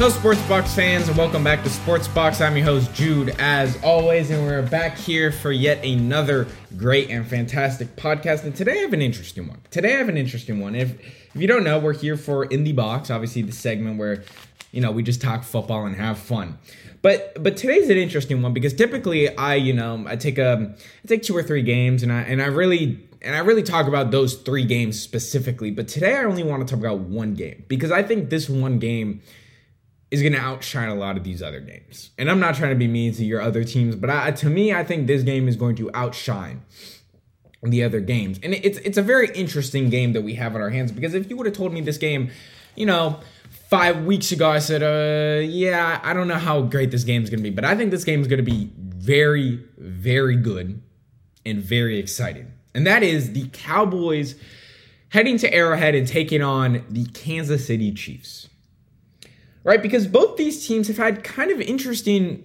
Hello, Sports Box fans, and welcome back to Sports Box. I'm your host, Jude, as always, and we're back here for yet another great and fantastic podcast. And today I have an interesting one. Today I have an interesting one. If if you don't know, we're here for In the Box, obviously the segment where you know we just talk football and have fun. But but today's an interesting one because typically I you know I take a I take two or three games and I and I really and I really talk about those three games specifically. But today I only want to talk about one game because I think this one game is going to outshine a lot of these other games. And I'm not trying to be mean to your other teams, but I, to me, I think this game is going to outshine the other games. And it's it's a very interesting game that we have in our hands because if you would have told me this game, you know, five weeks ago, I said, uh, yeah, I don't know how great this game is going to be, but I think this game is going to be very, very good and very exciting. And that is the Cowboys heading to Arrowhead and taking on the Kansas City Chiefs right? Because both these teams have had kind of interesting,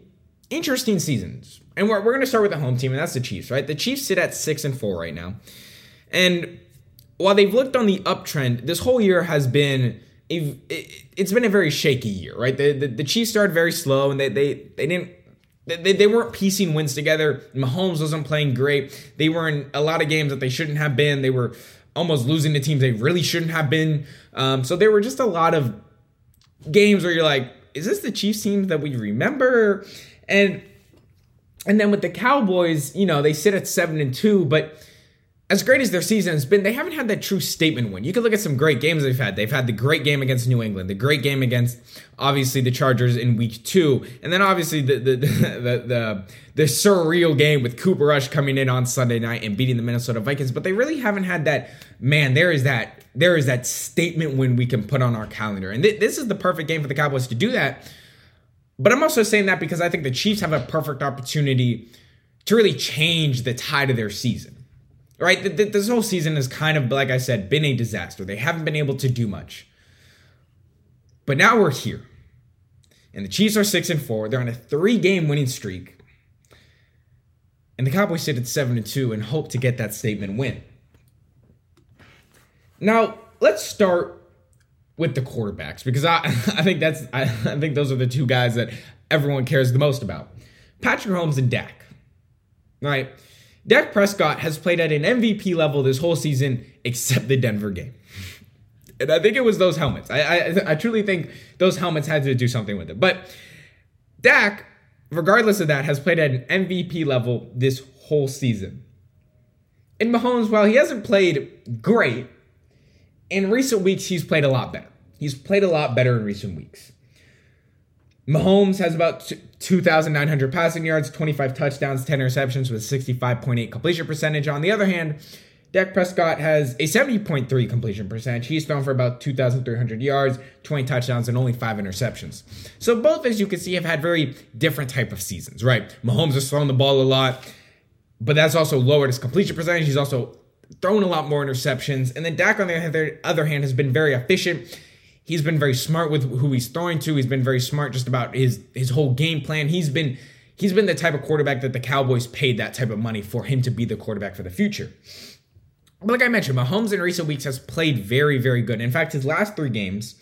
interesting seasons. And we're, we're going to start with the home team, and that's the Chiefs, right? The Chiefs sit at six and four right now, and while they've looked on the uptrend, this whole year has been a, it's been a very shaky year, right? The, the, the Chiefs started very slow, and they they they didn't. They, they weren't piecing wins together. Mahomes wasn't playing great. They were in a lot of games that they shouldn't have been. They were almost losing to teams they really shouldn't have been. Um, so there were just a lot of games where you're like, is this the Chiefs team that we remember? And and then with the Cowboys, you know, they sit at seven and two, but as great as their season has been, they haven't had that true statement win. You can look at some great games they've had. They've had the great game against New England, the great game against obviously the Chargers in week two, and then obviously the the the the, the, the surreal game with Cooper Rush coming in on Sunday night and beating the Minnesota Vikings. But they really haven't had that. Man, there is that there is that statement win we can put on our calendar, and th- this is the perfect game for the Cowboys to do that. But I'm also saying that because I think the Chiefs have a perfect opportunity to really change the tide of their season right? This whole season has kind of, like I said, been a disaster. They haven't been able to do much. But now we're here. And the Chiefs are 6 and 4. They're on a 3-game winning streak. And the Cowboys sit at 7 and 2 and hope to get that statement win. Now, let's start with the quarterbacks because I I think that's I, I think those are the two guys that everyone cares the most about. Patrick Mahomes and Dak. Right? Dak Prescott has played at an MVP level this whole season, except the Denver game. And I think it was those helmets. I, I, I truly think those helmets had to do something with it. But Dak, regardless of that, has played at an MVP level this whole season. And Mahomes, while he hasn't played great, in recent weeks he's played a lot better. He's played a lot better in recent weeks. Mahomes has about 2,900 passing yards, 25 touchdowns, 10 interceptions with 65.8 completion percentage. On the other hand, Dak Prescott has a 70.3 completion percentage. He's thrown for about 2,300 yards, 20 touchdowns, and only five interceptions. So both, as you can see, have had very different type of seasons, right? Mahomes has thrown the ball a lot, but that's also lowered his completion percentage. He's also thrown a lot more interceptions. And then Dak, on the other hand, has been very efficient He's been very smart with who he's throwing to. He's been very smart just about his his whole game plan. He's been he's been the type of quarterback that the Cowboys paid that type of money for him to be the quarterback for the future. But like I mentioned, Mahomes in recent weeks has played very, very good. In fact, his last three games,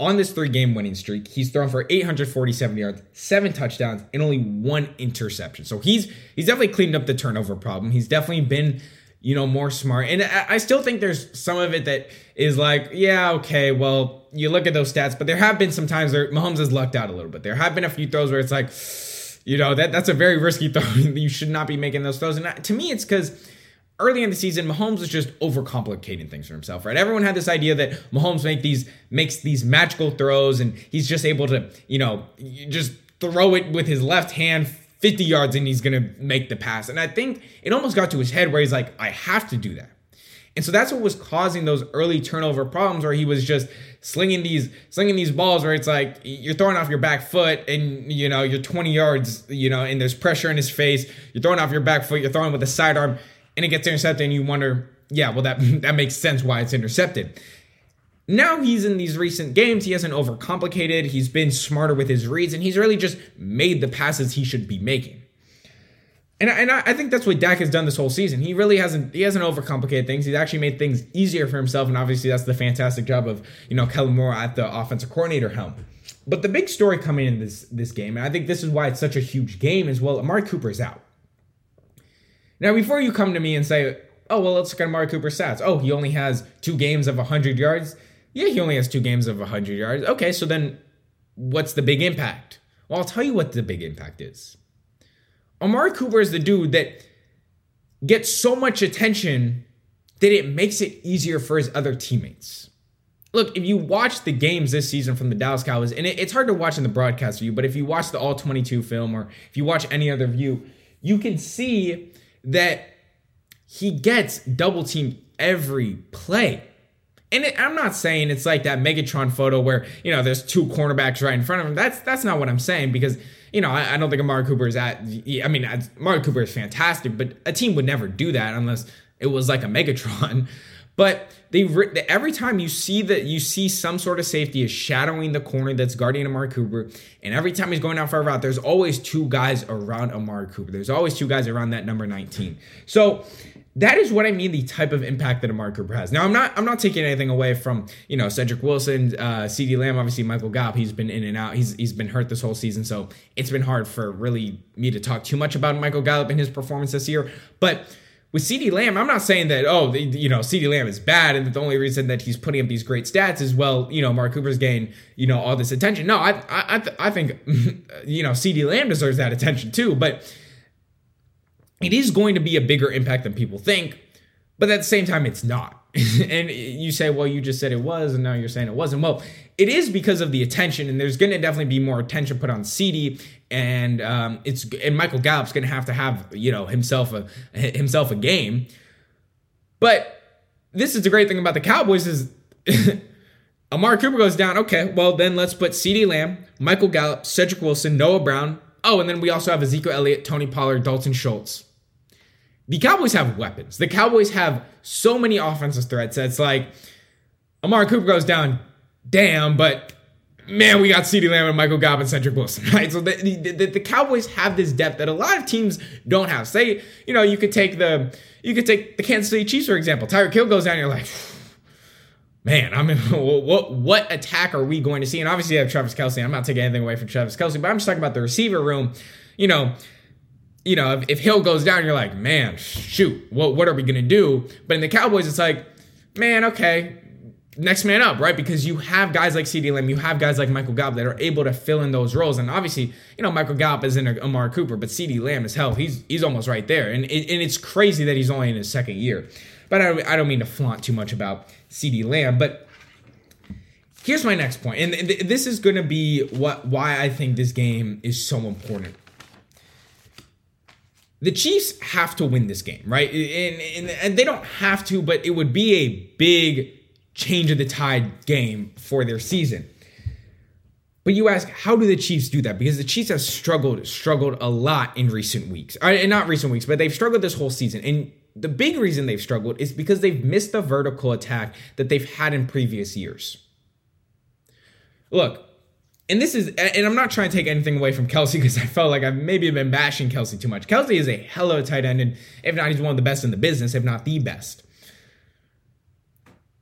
on this three game winning streak, he's thrown for 847 yards, seven touchdowns, and only one interception. So he's he's definitely cleaned up the turnover problem. He's definitely been you know, more smart. And I, still think there's some of it that is like, yeah, okay, well, you look at those stats, but there have been some times where Mahomes has lucked out a little bit. There have been a few throws where it's like, you know, that that's a very risky throw. you should not be making those throws. And to me, it's because early in the season, Mahomes was just overcomplicating things for himself, right? Everyone had this idea that Mahomes make these makes these magical throws, and he's just able to, you know, just throw it with his left hand 50 yards and he's going to make the pass. And I think it almost got to his head where he's like, I have to do that. And so that's what was causing those early turnover problems where he was just slinging these slinging these balls where it's like you're throwing off your back foot and you know you're 20 yards you know and there's pressure in his face you're throwing off your back foot you're throwing with a sidearm and it gets intercepted and you wonder yeah well that that makes sense why it's intercepted now he's in these recent games, he hasn't overcomplicated, he's been smarter with his reads, and he's really just made the passes he should be making. And, and I, I think that's what Dak has done this whole season. He really hasn't he hasn't overcomplicated things. He's actually made things easier for himself, and obviously that's the fantastic job of you know Kellen Moore at the offensive coordinator helm. But the big story coming in this this game, and I think this is why it's such a huge game, is well, Amari Cooper is out. Now, before you come to me and say, "Oh, well, let's look at Amari Cooper's stats. Oh, he only has two games of 100 yards." Yeah, he only has two games of 100 yards. Okay, so then what's the big impact? Well, I'll tell you what the big impact is. Amari Cooper is the dude that gets so much attention that it makes it easier for his other teammates. Look, if you watch the games this season from the Dallas Cowboys, and it, it's hard to watch in the broadcast view, but if you watch the All 22 film or if you watch any other view, you can see that he gets double teamed every play. And it, I'm not saying it's like that Megatron photo where you know there's two cornerbacks right in front of him. That's that's not what I'm saying because you know I, I don't think Amari Cooper is at. I mean, Amari Cooper is fantastic, but a team would never do that unless it was like a Megatron. But they every time you see that you see some sort of safety is shadowing the corner that's guarding Amari Cooper, and every time he's going down for a route, there's always two guys around Amari Cooper. There's always two guys around that number 19. So that is what I mean. The type of impact that Amari Cooper has. Now, I'm not. I'm not taking anything away from you know Cedric Wilson, uh, CeeDee Lamb, obviously Michael Gallup. He's been in and out. He's he's been hurt this whole season, so it's been hard for really me to talk too much about Michael Gallup and his performance this year. But with C.D. Lamb, I'm not saying that oh, the, you know, C.D. Lamb is bad, and that the only reason that he's putting up these great stats is well, you know, Amari Cooper's getting you know all this attention. No, I I I think you know C.D. Lamb deserves that attention too, but it is going to be a bigger impact than people think. But at the same time, it's not. and you say, well, you just said it was, and now you're saying it wasn't. Well, it is because of the attention, and there's going to definitely be more attention put on CD, and um, it's and Michael Gallup's going to have to have you know himself a himself a game. But this is the great thing about the Cowboys is. Amari Cooper goes down. Okay, well then let's put C.D. Lamb, Michael Gallup, Cedric Wilson, Noah Brown. Oh, and then we also have Ezekiel Elliott, Tony Pollard, Dalton Schultz the Cowboys have weapons. The Cowboys have so many offensive threats. It's like Amari Cooper goes down, damn, but man, we got CeeDee Lamb and Michael and Cedric Wilson, right? So the, the, the, Cowboys have this depth that a lot of teams don't have. Say, you know, you could take the you could take the Kansas City Chiefs for example. Tyreek Hill goes down, you're like, man, I mean, what what attack are we going to see? And obviously, you have Travis Kelce. I'm not taking anything away from Travis Kelce, but I'm just talking about the receiver room. You know, you know, if, if Hill goes down, you're like, man, shoot, what what are we gonna do? But in the Cowboys, it's like, man, okay, next man up, right? Because you have guys like CD Lamb, you have guys like Michael Gallup that are able to fill in those roles. And obviously, you know, Michael Gallup isn't a Amari Cooper, but CD Lamb is hell. He's he's almost right there, and it, and it's crazy that he's only in his second year. But I, I don't mean to flaunt too much about CD Lamb, but here's my next point, and this is going to be what why I think this game is so important the Chiefs have to win this game, right? And, and, and, they don't have to, but it would be a big change of the tide game for their season. But you ask, how do the Chiefs do that? Because the Chiefs have struggled, struggled a lot in recent weeks. Uh, and not recent weeks, but they've struggled this whole season. And the big reason they've struggled is because they've missed the vertical attack that they've had in previous years. Look, and this is, and I'm not trying to take anything away from Kelce because I felt like I've maybe been bashing Kelce too much. Kelce is a hell of a tight end, and if not, he's one of the best in the business, if not the best.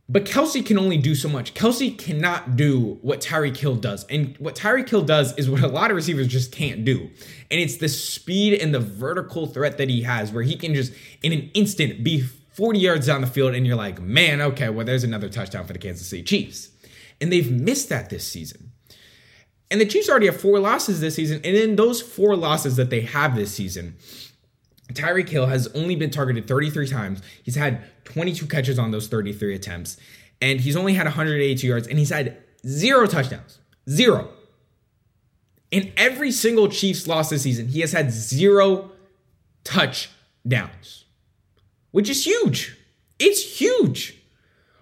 But Kelce can only do so much. Kelce cannot do what Tyreek Hill does. And what Tyreek Hill does is what a lot of receivers just can't do. And it's the speed and the vertical threat that he has, where he can just, in an instant, be 40 yards down the field, and you're like, man, okay, well, there's another touchdown for the Kansas City Chiefs. And they've missed that this season. And the Chiefs already have four losses this season. And in those four losses that they have this season, Tyreek Hill has only been targeted 33 times. He's had 22 catches on those 33 attempts. And he's only had 182 yards. And he's had zero touchdowns. Zero. In every single Chiefs loss this season, he has had zero touchdowns, which is huge. It's huge.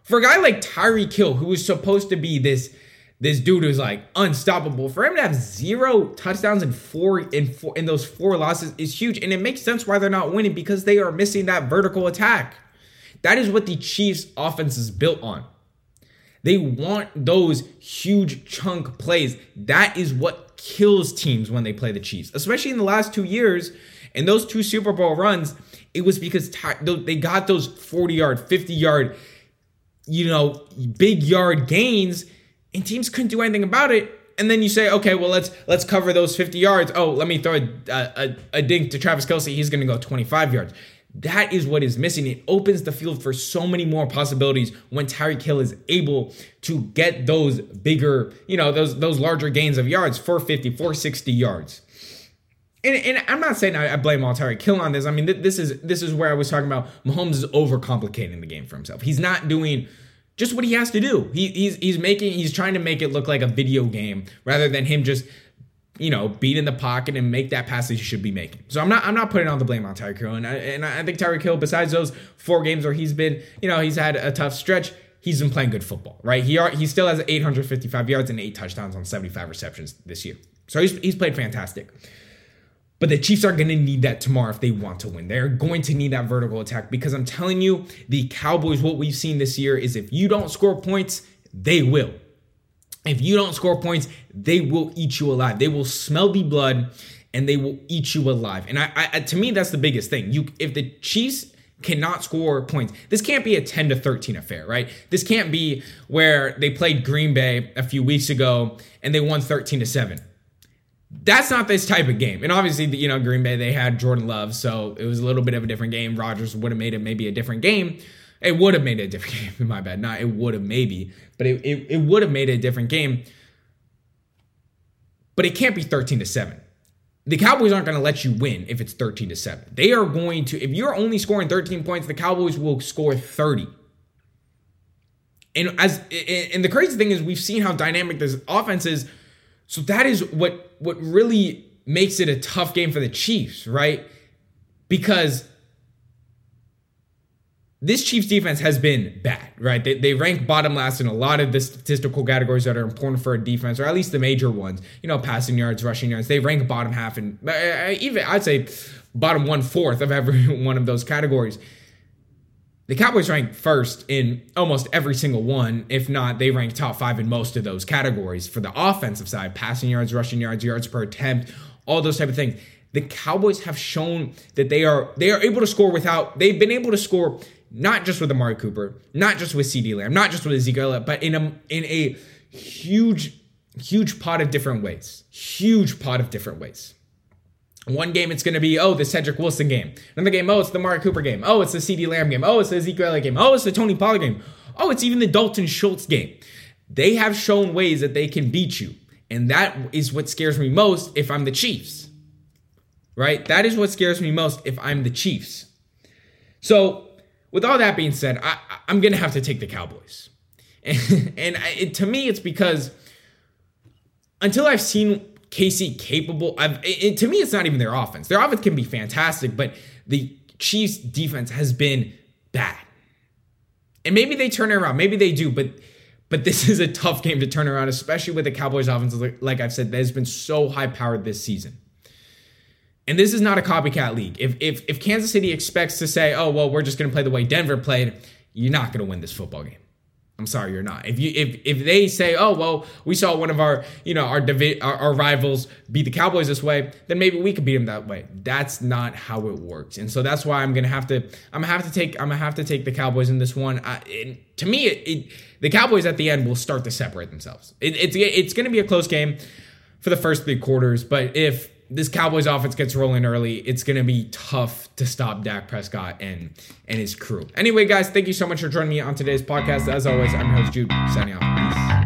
For a guy like Tyreek Hill, who was supposed to be this this dude is like unstoppable. For him to have zero touchdowns in four in four in those four losses is huge, and it makes sense why they're not winning because they are missing that vertical attack. That is what the Chiefs' offense is built on. They want those huge chunk plays. That is what kills teams when they play the Chiefs, especially in the last two years. In those two Super Bowl runs, it was because they got those 40 yard, 50 yard, you know, big yard gains and teams couldn't do anything about it. and then you say, okay, well let's let's cover those 50 yards. Oh, let me throw a, a, a dink to Travis Kelce. He's going to go 25 yards. That is what is missing. It opens the field for so many more possibilities when Tyreek Hill is able to get those bigger, you know, those those larger gains of yards, 450, 460 yards. And, and I'm not saying I, I blame all Tyreek Hill on this. I mean, th- this is this is where I was talking about. Mahomes is overcomplicating the game for himself. He's not doing just what he has to do. He, he's he's making he's trying to make it look like a video game rather than him just you know beat in the pocket and make that pass that he should be making. So I'm not I'm not putting all the blame on Tyreek Hill, and I, and I think Tyreek Hill, besides those four games where he's been you know he's had a tough stretch. He's been playing good football, right? He are, he still has 855 yards and eight touchdowns on 75 receptions this year. So he's, he's played fantastic. But the Chiefs are going to need that tomorrow if they want to win. They're going to need that vertical attack because I'm telling you, the Cowboys, what we've seen this year is if you don't score points, they will. If you don't score points, they will eat you alive. They will smell the blood and they will eat you alive. And I, I to me, that's the biggest thing. You, if the Chiefs cannot score points. This can't be a 10 to 13 affair, right? This can't be where they played Green Bay a few weeks ago and they won 13 to 7 that's not this type of game. And obviously, you know, Green Bay, they had Jordan Love, so it was a little bit of a different game. Rodgers would have made it maybe a different game. It would have made it a different game, my bad. Not it would have maybe, but it, it, it would have made it a different game. But it can't be 13 to 7. The Cowboys aren't going to let you win if it's 13 to 7. They are going to, if you're only scoring 13 points, the Cowboys will score 30. And as and the crazy thing is we've seen how dynamic this offense is so that is what what really makes it a tough game for the Chiefs, right? Because this Chiefs defense has been bad, right? They, they rank bottom last in a lot of the statistical categories that are important for a defense, or at least the major ones. You know, passing yards, rushing yards. They rank bottom half, and uh, even I'd say bottom one fourth of every one of those categories. The Cowboys rank first in almost every single one. If not, they rank top five in most of those categories for the offensive side passing yards, rushing yards, yards per attempt, all those type of things. The Cowboys have shown that they are they are able to score without they've been able to score not just with Amari Cooper, not just with CD Lamb, not just with Ezekiel, but in a in a huge huge pot of different ways. Huge pot of different ways. One game it's going to be, oh, the Cedric Wilson game. Another game, oh, it's the Amari Cooper game. Oh, it's the CD Lamb game. Oh, it's the Ezekiel Elliott game. Oh, it's the Tony Pollard game. Oh, it's even the Dalton Schultz game. They have shown ways that they can beat you. And that is what scares me most if I'm the Chiefs. Right? That is what scares me most if I'm the Chiefs. So, with all that being said, I, am going to have to take the Cowboys. And, and it, to me, it's because until I've seen KC capable. It, to me, it's not even their offense. Their offense can be fantastic, but the Chiefs' defense has been bad. And maybe they turn it around. Maybe they do, but but this is a tough game to turn around, especially with the Cowboys' offense. Like I've said, that has been so high powered this season. And this is not a copycat league. If if if Kansas City expects to say, "Oh well, we're just going to play the way Denver played," you're not going to win this football game. I'm sorry, you're not. If you if if they say, oh well, we saw one of our you know our divi- our, our, rivals beat the Cowboys this way, then maybe we could beat them that way. That's not how it works, and so that's why I'm gonna have to I'm gonna have to take I'm gonna have to take the Cowboys in this one. I, it, to me, it, it, the Cowboys at the end will start to separate themselves. it's it's gonna be a close game for the first three quarters, but if this Cowboys offense gets rolling early, it's going to be tough to stop Dak Prescott and and his crew. Anyway, guys, thank you so much for joining me on today's podcast. As always, I'm your host Jude, signing off. Peace.